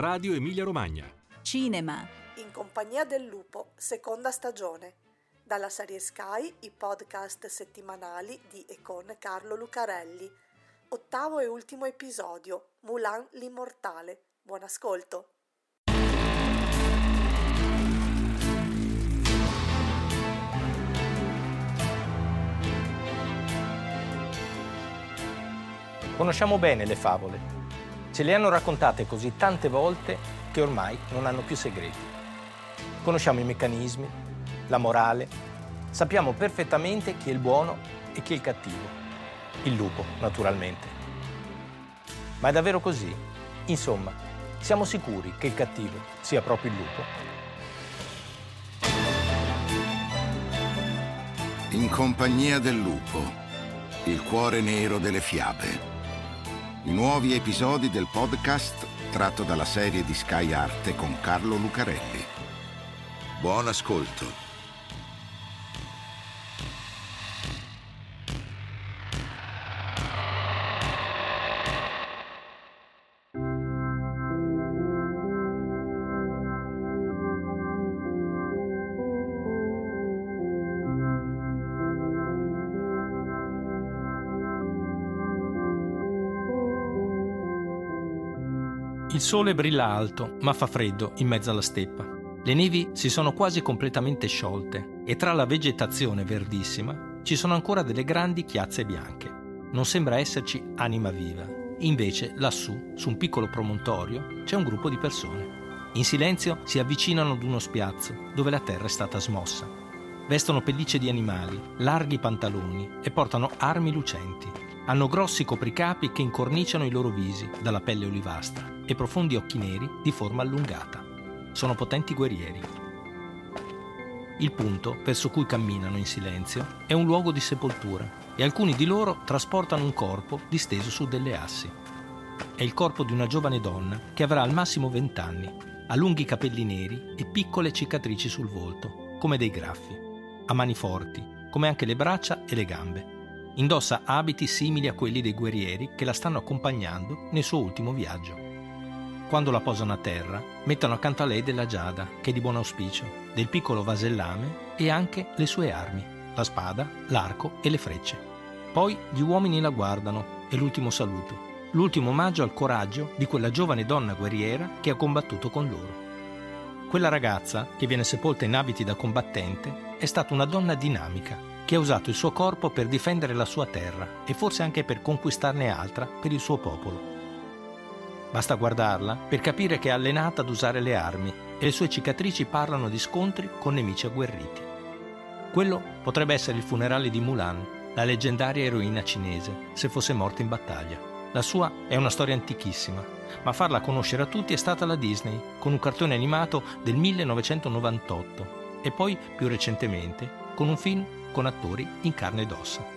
Radio Emilia Romagna. Cinema. In compagnia del lupo, seconda stagione. Dalla serie Sky, i podcast settimanali di e con Carlo Lucarelli. Ottavo e ultimo episodio, Mulan l'immortale. Buon ascolto. Conosciamo bene le favole. Ce le hanno raccontate così tante volte che ormai non hanno più segreti. Conosciamo i meccanismi, la morale, sappiamo perfettamente chi è il buono e chi è il cattivo. Il lupo, naturalmente. Ma è davvero così? Insomma, siamo sicuri che il cattivo sia proprio il lupo? In compagnia del lupo, il cuore nero delle fiabe. Nuovi episodi del podcast tratto dalla serie di Sky Arte con Carlo Lucarelli. Buon ascolto. Il sole brilla alto, ma fa freddo in mezzo alla steppa. Le nevi si sono quasi completamente sciolte e tra la vegetazione verdissima ci sono ancora delle grandi chiazze bianche. Non sembra esserci anima viva. Invece, lassù, su un piccolo promontorio, c'è un gruppo di persone. In silenzio si avvicinano ad uno spiazzo dove la terra è stata smossa. Vestono pellicce di animali, larghi pantaloni e portano armi lucenti. Hanno grossi copricapi che incorniciano i loro visi dalla pelle olivastra e profondi occhi neri di forma allungata. Sono potenti guerrieri. Il punto verso cui camminano in silenzio è un luogo di sepoltura e alcuni di loro trasportano un corpo disteso su delle assi. È il corpo di una giovane donna che avrà al massimo vent'anni, ha lunghi capelli neri e piccole cicatrici sul volto, come dei graffi. Ha mani forti, come anche le braccia e le gambe Indossa abiti simili a quelli dei guerrieri che la stanno accompagnando nel suo ultimo viaggio. Quando la posano a terra, mettono accanto a lei della giada, che è di buon auspicio, del piccolo vasellame e anche le sue armi, la spada, l'arco e le frecce. Poi gli uomini la guardano e l'ultimo saluto, l'ultimo omaggio al coraggio di quella giovane donna guerriera che ha combattuto con loro. Quella ragazza, che viene sepolta in abiti da combattente, è stata una donna dinamica, che ha usato il suo corpo per difendere la sua terra e forse anche per conquistarne altra per il suo popolo. Basta guardarla per capire che è allenata ad usare le armi e le sue cicatrici parlano di scontri con nemici agguerriti. Quello potrebbe essere il funerale di Mulan, la leggendaria eroina cinese, se fosse morta in battaglia. La sua è una storia antichissima, ma farla conoscere a tutti è stata la Disney, con un cartone animato del 1998 e poi, più recentemente, con un film con attori in carne ed ossa.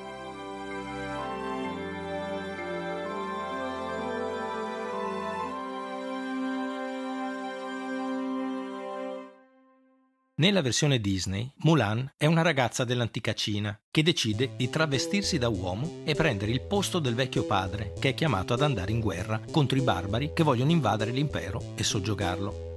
Nella versione Disney, Mulan è una ragazza dell'antica Cina che decide di travestirsi da uomo e prendere il posto del vecchio padre, che è chiamato ad andare in guerra contro i barbari che vogliono invadere l'impero e soggiogarlo.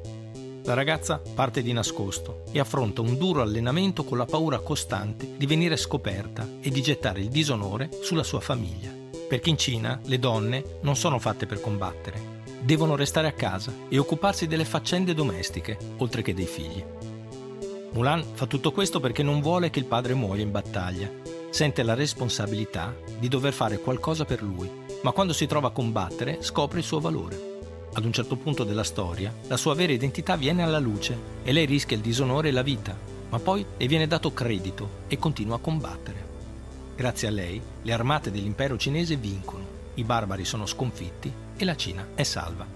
La ragazza parte di nascosto e affronta un duro allenamento con la paura costante di venire scoperta e di gettare il disonore sulla sua famiglia. Perché in Cina le donne non sono fatte per combattere, devono restare a casa e occuparsi delle faccende domestiche, oltre che dei figli. Mulan fa tutto questo perché non vuole che il padre muoia in battaglia. Sente la responsabilità di dover fare qualcosa per lui, ma quando si trova a combattere scopre il suo valore. Ad un certo punto della storia, la sua vera identità viene alla luce e lei rischia il disonore e la vita, ma poi le viene dato credito e continua a combattere. Grazie a lei, le armate dell'impero cinese vincono, i barbari sono sconfitti e la Cina è salva.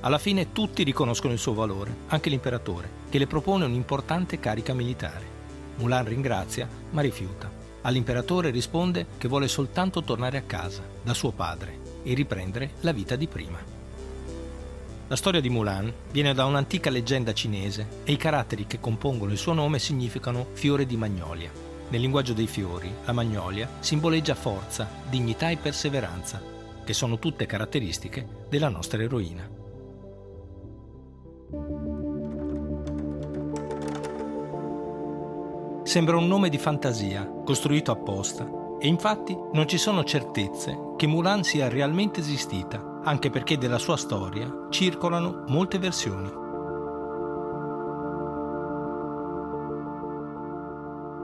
Alla fine tutti riconoscono il suo valore, anche l'imperatore, che le propone un'importante carica militare. Mulan ringrazia, ma rifiuta. All'imperatore risponde che vuole soltanto tornare a casa, da suo padre, e riprendere la vita di prima. La storia di Mulan viene da un'antica leggenda cinese e i caratteri che compongono il suo nome significano fiore di magnolia. Nel linguaggio dei fiori, la magnolia simboleggia forza, dignità e perseveranza, che sono tutte caratteristiche della nostra eroina. Sembra un nome di fantasia, costruito apposta, e infatti non ci sono certezze che Mulan sia realmente esistita anche perché della sua storia circolano molte versioni.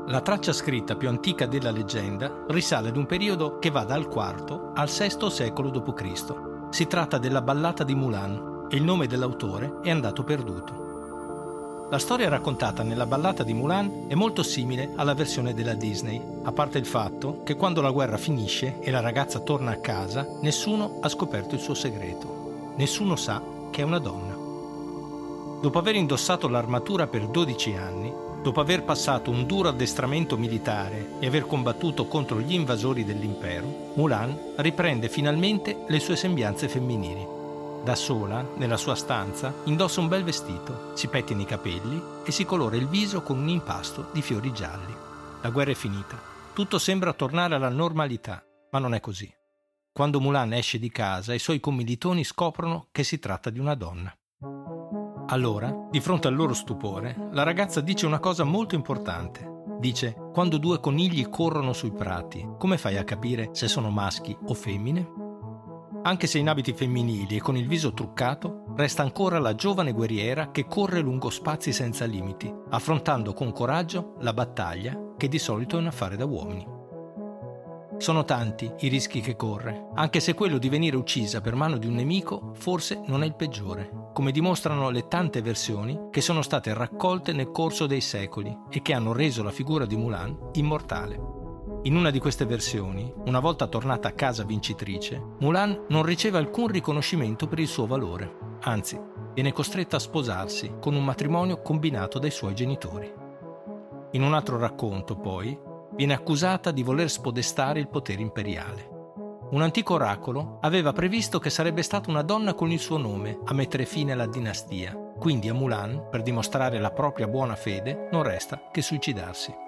La traccia scritta più antica della leggenda risale ad un periodo che va dal IV al VI secolo d.C. Si tratta della ballata di Mulan e il nome dell'autore è andato perduto. La storia raccontata nella ballata di Mulan è molto simile alla versione della Disney, a parte il fatto che quando la guerra finisce e la ragazza torna a casa, nessuno ha scoperto il suo segreto. Nessuno sa che è una donna. Dopo aver indossato l'armatura per 12 anni, Dopo aver passato un duro addestramento militare e aver combattuto contro gli invasori dell'impero, Mulan riprende finalmente le sue sembianze femminili. Da sola, nella sua stanza, indossa un bel vestito, si pettina i capelli e si colora il viso con un impasto di fiori gialli. La guerra è finita. Tutto sembra tornare alla normalità, ma non è così. Quando Mulan esce di casa, i suoi commilitoni scoprono che si tratta di una donna. Allora, di fronte al loro stupore, la ragazza dice una cosa molto importante. Dice, quando due conigli corrono sui prati, come fai a capire se sono maschi o femmine? Anche se in abiti femminili e con il viso truccato, resta ancora la giovane guerriera che corre lungo spazi senza limiti, affrontando con coraggio la battaglia che di solito è un affare da uomini. Sono tanti i rischi che corre, anche se quello di venire uccisa per mano di un nemico forse non è il peggiore, come dimostrano le tante versioni che sono state raccolte nel corso dei secoli e che hanno reso la figura di Mulan immortale. In una di queste versioni, una volta tornata a casa vincitrice, Mulan non riceve alcun riconoscimento per il suo valore, anzi, viene costretta a sposarsi con un matrimonio combinato dai suoi genitori. In un altro racconto, poi, viene accusata di voler spodestare il potere imperiale. Un antico oracolo aveva previsto che sarebbe stata una donna con il suo nome a mettere fine alla dinastia, quindi a Mulan, per dimostrare la propria buona fede, non resta che suicidarsi.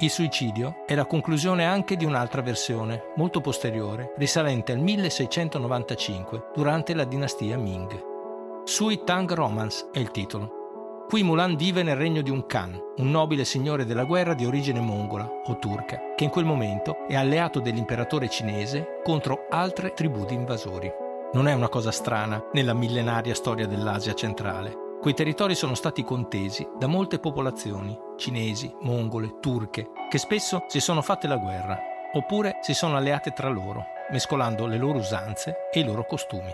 Il suicidio è la conclusione anche di un'altra versione, molto posteriore, risalente al 1695, durante la dinastia Ming. Sui Tang Romance è il titolo. Qui Mulan vive nel regno di un Khan, un nobile signore della guerra di origine mongola o turca, che in quel momento è alleato dell'imperatore cinese contro altre tribù di invasori. Non è una cosa strana nella millenaria storia dell'Asia centrale. Quei territori sono stati contesi da molte popolazioni, cinesi, mongole, turche, che spesso si sono fatte la guerra, oppure si sono alleate tra loro, mescolando le loro usanze e i loro costumi.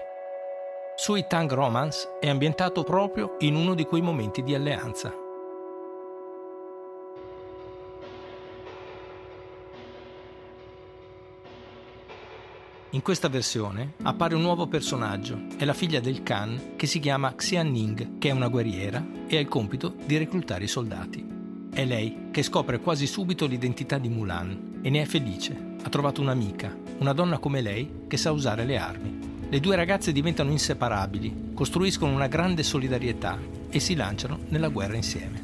Sui Tang Romance è ambientato proprio in uno di quei momenti di alleanza. In questa versione appare un nuovo personaggio, è la figlia del Khan che si chiama Xian Ning, che è una guerriera e ha il compito di reclutare i soldati. È lei che scopre quasi subito l'identità di Mulan e ne è felice. Ha trovato un'amica, una donna come lei che sa usare le armi. Le due ragazze diventano inseparabili, costruiscono una grande solidarietà e si lanciano nella guerra insieme.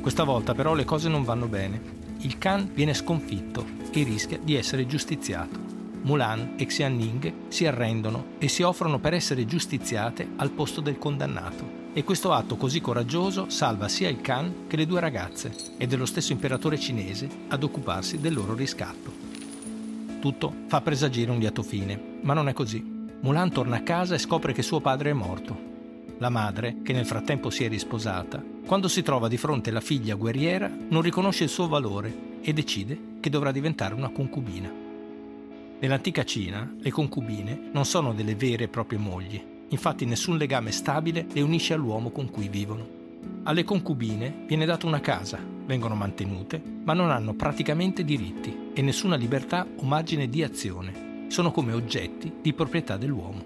Questa volta però le cose non vanno bene. Il Khan viene sconfitto e rischia di essere giustiziato. Mulan e Xianning si arrendono e si offrono per essere giustiziate al posto del condannato. E questo atto così coraggioso salva sia il Khan che le due ragazze e dello stesso imperatore cinese ad occuparsi del loro riscatto. Tutto fa presagire un lieto fine, ma non è così. Mulan torna a casa e scopre che suo padre è morto. La madre, che nel frattempo si è risposata, quando si trova di fronte alla figlia guerriera, non riconosce il suo valore e decide che dovrà diventare una concubina. Nell'antica Cina, le concubine non sono delle vere e proprie mogli, infatti nessun legame stabile le unisce all'uomo con cui vivono. Alle concubine viene data una casa, vengono mantenute, ma non hanno praticamente diritti e nessuna libertà o margine di azione sono come oggetti di proprietà dell'uomo.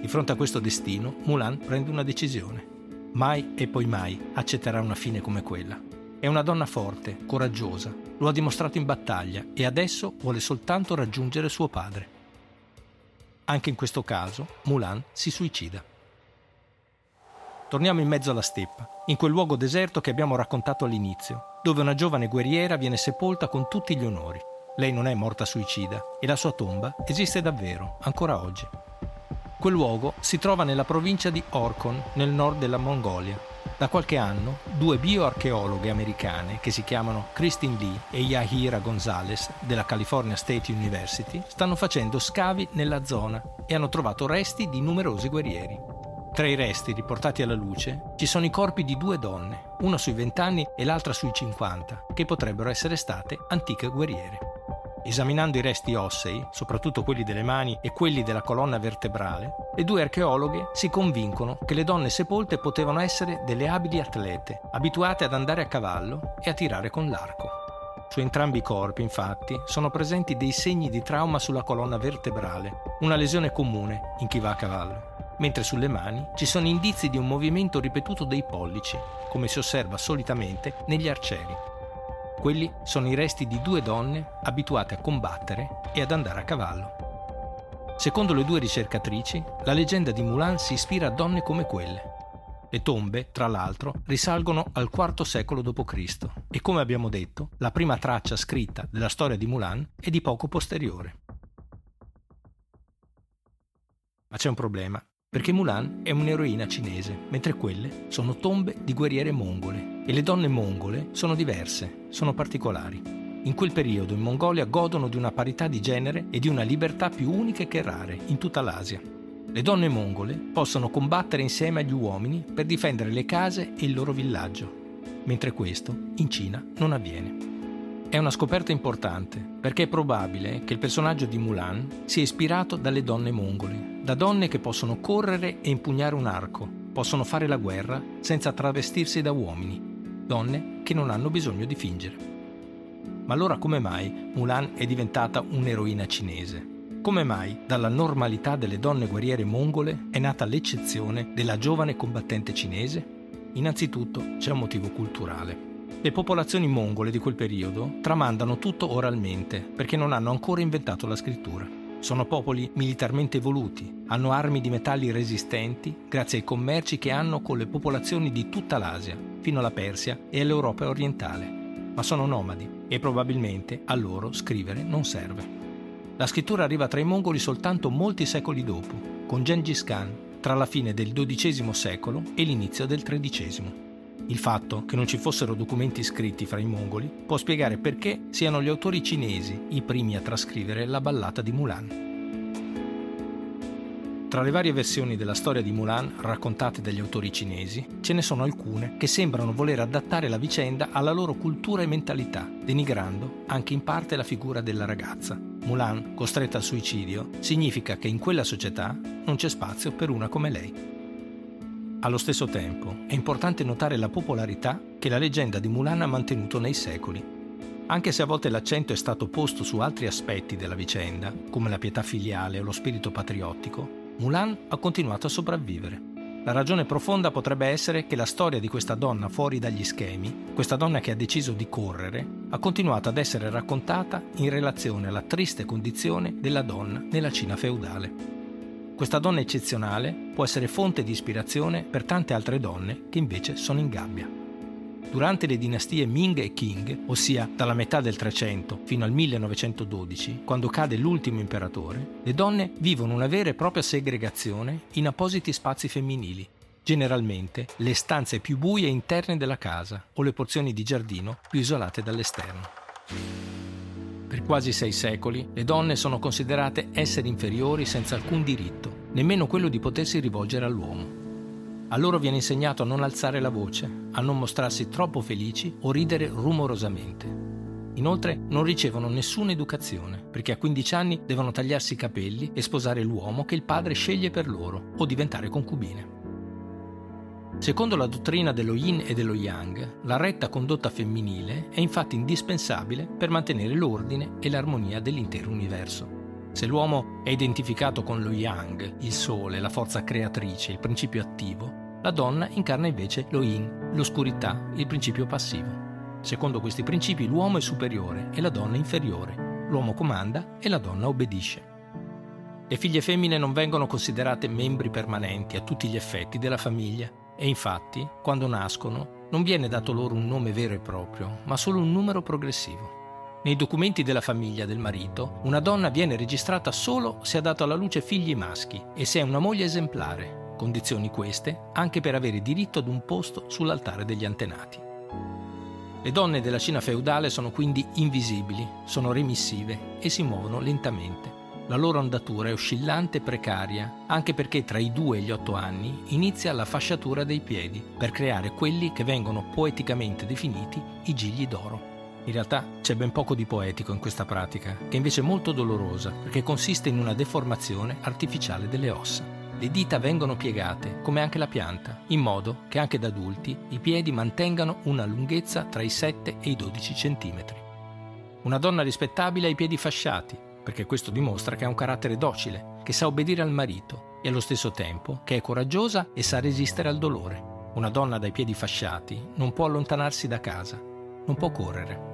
Di fronte a questo destino, Mulan prende una decisione. Mai e poi mai accetterà una fine come quella. È una donna forte, coraggiosa, lo ha dimostrato in battaglia e adesso vuole soltanto raggiungere suo padre. Anche in questo caso, Mulan si suicida. Torniamo in mezzo alla steppa, in quel luogo deserto che abbiamo raccontato all'inizio, dove una giovane guerriera viene sepolta con tutti gli onori. Lei non è morta suicida e la sua tomba esiste davvero, ancora oggi. Quel luogo si trova nella provincia di Orkhon, nel nord della Mongolia. Da qualche anno, due bioarcheologhe americane che si chiamano Christine Lee e Yahira Gonzalez della California State University stanno facendo scavi nella zona e hanno trovato resti di numerosi guerrieri. Tra i resti riportati alla luce ci sono i corpi di due donne, una sui 20 anni e l'altra sui 50, che potrebbero essere state antiche guerriere. Esaminando i resti ossei, soprattutto quelli delle mani e quelli della colonna vertebrale, le due archeologhe si convincono che le donne sepolte potevano essere delle abili atlete, abituate ad andare a cavallo e a tirare con l'arco. Su entrambi i corpi, infatti, sono presenti dei segni di trauma sulla colonna vertebrale, una lesione comune in chi va a cavallo, mentre sulle mani ci sono indizi di un movimento ripetuto dei pollici, come si osserva solitamente negli arcieri. Quelli sono i resti di due donne abituate a combattere e ad andare a cavallo. Secondo le due ricercatrici, la leggenda di Mulan si ispira a donne come quelle. Le tombe, tra l'altro, risalgono al IV secolo d.C. e come abbiamo detto, la prima traccia scritta della storia di Mulan è di poco posteriore. Ma c'è un problema perché Mulan è un'eroina cinese, mentre quelle sono tombe di guerriere mongole e le donne mongole sono diverse, sono particolari. In quel periodo in Mongolia godono di una parità di genere e di una libertà più uniche che rare in tutta l'Asia. Le donne mongole possono combattere insieme agli uomini per difendere le case e il loro villaggio, mentre questo in Cina non avviene. È una scoperta importante perché è probabile che il personaggio di Mulan sia ispirato dalle donne mongole, da donne che possono correre e impugnare un arco, possono fare la guerra senza travestirsi da uomini, donne che non hanno bisogno di fingere. Ma allora come mai Mulan è diventata un'eroina cinese? Come mai dalla normalità delle donne guerriere mongole è nata l'eccezione della giovane combattente cinese? Innanzitutto c'è un motivo culturale. Le popolazioni mongole di quel periodo tramandano tutto oralmente perché non hanno ancora inventato la scrittura. Sono popoli militarmente evoluti, hanno armi di metalli resistenti grazie ai commerci che hanno con le popolazioni di tutta l'Asia, fino alla Persia e all'Europa orientale. Ma sono nomadi e probabilmente a loro scrivere non serve. La scrittura arriva tra i mongoli soltanto molti secoli dopo, con Gengis Khan, tra la fine del XII secolo e l'inizio del XIII. Il fatto che non ci fossero documenti scritti fra i mongoli può spiegare perché siano gli autori cinesi i primi a trascrivere la ballata di Mulan. Tra le varie versioni della storia di Mulan raccontate dagli autori cinesi, ce ne sono alcune che sembrano voler adattare la vicenda alla loro cultura e mentalità, denigrando anche in parte la figura della ragazza. Mulan, costretta al suicidio, significa che in quella società non c'è spazio per una come lei. Allo stesso tempo è importante notare la popolarità che la leggenda di Mulan ha mantenuto nei secoli. Anche se a volte l'accento è stato posto su altri aspetti della vicenda, come la pietà filiale o lo spirito patriottico, Mulan ha continuato a sopravvivere. La ragione profonda potrebbe essere che la storia di questa donna fuori dagli schemi, questa donna che ha deciso di correre, ha continuato ad essere raccontata in relazione alla triste condizione della donna nella Cina feudale. Questa donna eccezionale può essere fonte di ispirazione per tante altre donne che invece sono in gabbia. Durante le dinastie Ming e Qing, ossia dalla metà del 300 fino al 1912, quando cade l'ultimo imperatore, le donne vivono una vera e propria segregazione in appositi spazi femminili, generalmente le stanze più buie interne della casa o le porzioni di giardino più isolate dall'esterno. Per quasi sei secoli le donne sono considerate esseri inferiori senza alcun diritto, nemmeno quello di potersi rivolgere all'uomo. A loro viene insegnato a non alzare la voce, a non mostrarsi troppo felici o ridere rumorosamente. Inoltre non ricevono nessuna educazione, perché a 15 anni devono tagliarsi i capelli e sposare l'uomo che il padre sceglie per loro o diventare concubine. Secondo la dottrina dello yin e dello yang, la retta condotta femminile è infatti indispensabile per mantenere l'ordine e l'armonia dell'intero universo. Se l'uomo è identificato con lo yang, il sole, la forza creatrice, il principio attivo, la donna incarna invece lo yin, l'oscurità, il principio passivo. Secondo questi principi l'uomo è superiore e la donna inferiore, l'uomo comanda e la donna obbedisce. Le figlie femmine non vengono considerate membri permanenti a tutti gli effetti della famiglia e infatti, quando nascono, non viene dato loro un nome vero e proprio, ma solo un numero progressivo. Nei documenti della famiglia del marito, una donna viene registrata solo se ha dato alla luce figli maschi e se è una moglie esemplare, condizioni queste anche per avere diritto ad un posto sull'altare degli antenati. Le donne della Cina feudale sono quindi invisibili, sono remissive e si muovono lentamente. La loro andatura è oscillante e precaria, anche perché tra i 2 e gli 8 anni inizia la fasciatura dei piedi per creare quelli che vengono poeticamente definiti i gigli d'oro. In realtà c'è ben poco di poetico in questa pratica, che invece è molto dolorosa perché consiste in una deformazione artificiale delle ossa. Le dita vengono piegate, come anche la pianta, in modo che anche da adulti i piedi mantengano una lunghezza tra i 7 e i 12 cm. Una donna rispettabile ha i piedi fasciati, perché questo dimostra che ha un carattere docile, che sa obbedire al marito e allo stesso tempo che è coraggiosa e sa resistere al dolore. Una donna dai piedi fasciati non può allontanarsi da casa, non può correre.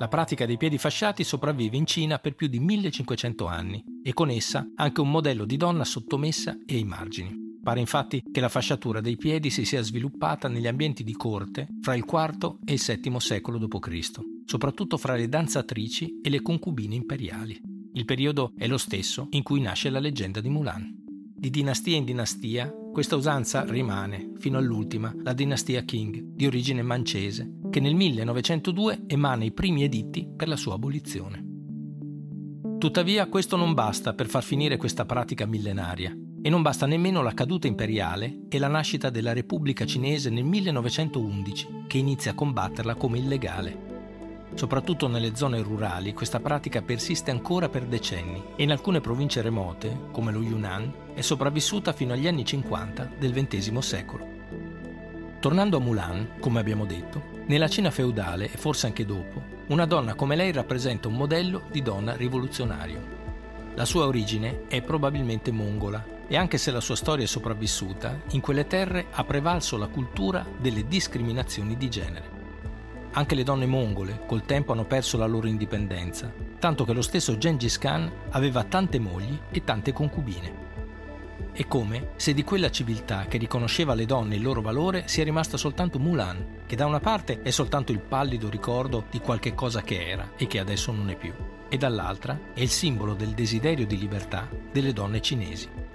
La pratica dei piedi fasciati sopravvive in Cina per più di 1500 anni e con essa anche un modello di donna sottomessa e ai margini. Pare infatti che la fasciatura dei piedi si sia sviluppata negli ambienti di corte fra il IV e il VII secolo d.C., soprattutto fra le danzatrici e le concubine imperiali. Il periodo è lo stesso in cui nasce la leggenda di Mulan. Di dinastia in dinastia, questa usanza rimane, fino all'ultima, la dinastia Qing, di origine mancese, che nel 1902 emana i primi editti per la sua abolizione. Tuttavia questo non basta per far finire questa pratica millenaria e non basta nemmeno la caduta imperiale e la nascita della Repubblica Cinese nel 1911, che inizia a combatterla come illegale. Soprattutto nelle zone rurali questa pratica persiste ancora per decenni e in alcune province remote, come lo Yunnan, è sopravvissuta fino agli anni 50 del XX secolo. Tornando a Mulan, come abbiamo detto, nella Cina feudale e forse anche dopo, una donna come lei rappresenta un modello di donna rivoluzionario. La sua origine è probabilmente mongola e anche se la sua storia è sopravvissuta, in quelle terre ha prevalso la cultura delle discriminazioni di genere. Anche le donne mongole col tempo hanno perso la loro indipendenza, tanto che lo stesso Gengis Khan aveva tante mogli e tante concubine. È come se di quella civiltà che riconosceva alle donne il loro valore sia rimasta soltanto Mulan, che da una parte è soltanto il pallido ricordo di qualche cosa che era e che adesso non è più, e dall'altra è il simbolo del desiderio di libertà delle donne cinesi.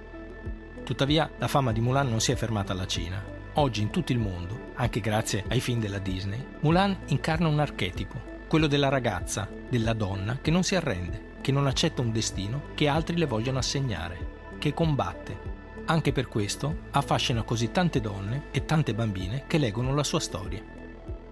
Tuttavia, la fama di Mulan non si è fermata alla Cina. Oggi in tutto il mondo, anche grazie ai film della Disney, Mulan incarna un archetipo, quello della ragazza, della donna che non si arrende, che non accetta un destino che altri le vogliono assegnare, che combatte. Anche per questo affascina così tante donne e tante bambine che leggono la sua storia.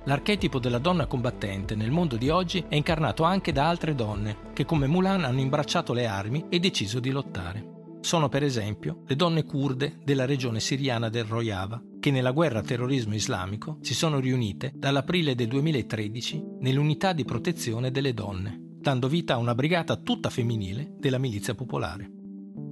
L'archetipo della donna combattente nel mondo di oggi è incarnato anche da altre donne che come Mulan hanno imbracciato le armi e deciso di lottare sono per esempio le donne kurde della regione siriana del Rojava, che nella guerra terrorismo islamico si sono riunite dall'aprile del 2013 nell'unità di protezione delle donne, dando vita a una brigata tutta femminile della milizia popolare.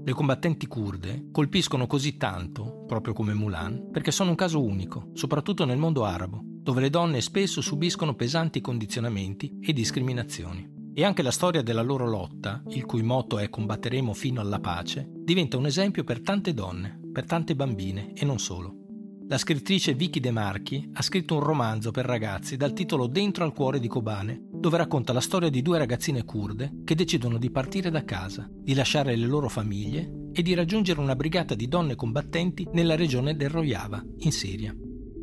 Le combattenti kurde colpiscono così tanto, proprio come Mulan, perché sono un caso unico, soprattutto nel mondo arabo, dove le donne spesso subiscono pesanti condizionamenti e discriminazioni. E anche la storia della loro lotta, il cui motto è combatteremo fino alla pace, diventa un esempio per tante donne, per tante bambine e non solo. La scrittrice Vicky De Marchi ha scritto un romanzo per ragazzi dal titolo Dentro al cuore di Kobane, dove racconta la storia di due ragazzine kurde che decidono di partire da casa, di lasciare le loro famiglie e di raggiungere una brigata di donne combattenti nella regione del Rojava, in Siria.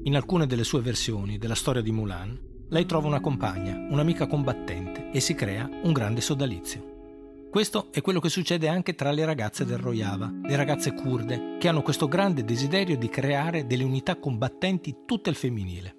In alcune delle sue versioni della storia di Mulan, lei trova una compagna, un'amica combattente e si crea un grande sodalizio. Questo è quello che succede anche tra le ragazze del Rojava, le ragazze kurde, che hanno questo grande desiderio di creare delle unità combattenti tutte il femminile.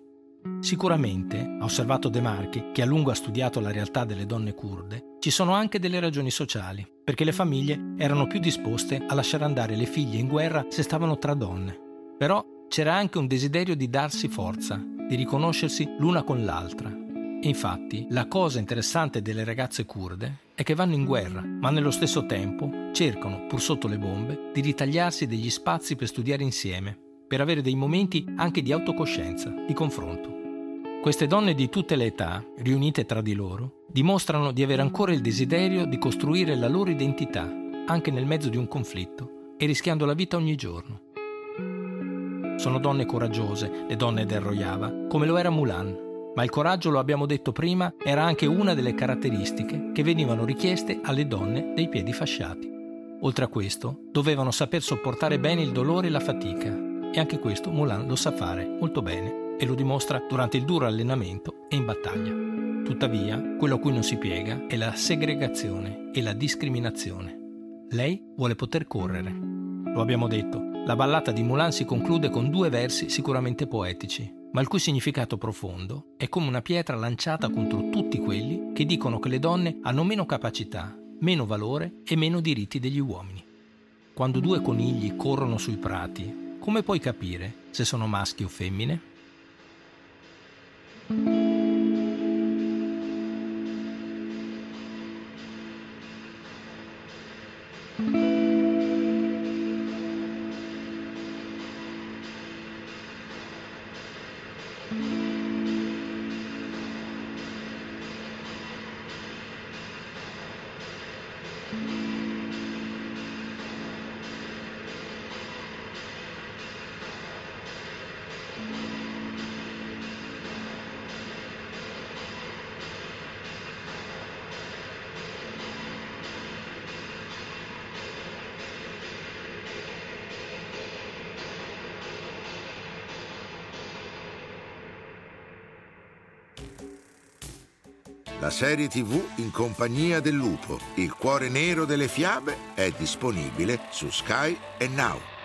Sicuramente, ha osservato De Marchi, che a lungo ha studiato la realtà delle donne kurde, ci sono anche delle ragioni sociali, perché le famiglie erano più disposte a lasciare andare le figlie in guerra se stavano tra donne. Però c'era anche un desiderio di darsi forza, di riconoscersi l'una con l'altra. Infatti la cosa interessante delle ragazze kurde è che vanno in guerra, ma nello stesso tempo cercano, pur sotto le bombe, di ritagliarsi degli spazi per studiare insieme, per avere dei momenti anche di autocoscienza, di confronto. Queste donne di tutte le età, riunite tra di loro, dimostrano di avere ancora il desiderio di costruire la loro identità, anche nel mezzo di un conflitto, e rischiando la vita ogni giorno. Sono donne coraggiose, le donne del Rojava, come lo era Mulan, Ma il coraggio, lo abbiamo detto prima, era anche una delle caratteristiche che venivano richieste alle donne dei piedi fasciati. Oltre a questo, dovevano saper sopportare bene il dolore e la fatica. E anche questo Mulan lo sa fare molto bene e lo dimostra durante il duro allenamento e in battaglia. Tuttavia, quello a cui non si piega è la segregazione e la discriminazione. Lei vuole poter correre. Lo abbiamo detto, la ballata di Mulan si conclude con due versi sicuramente poetici, ma il cui significato profondo è come una pietra lanciata contro tutti quelli che dicono che le donne hanno meno capacità, meno valore e meno diritti degli uomini. Quando due conigli corrono sui prati, come puoi capire se sono maschi o femmine? La serie TV in compagnia del lupo, il cuore nero delle fiabe, è disponibile su Sky e Now.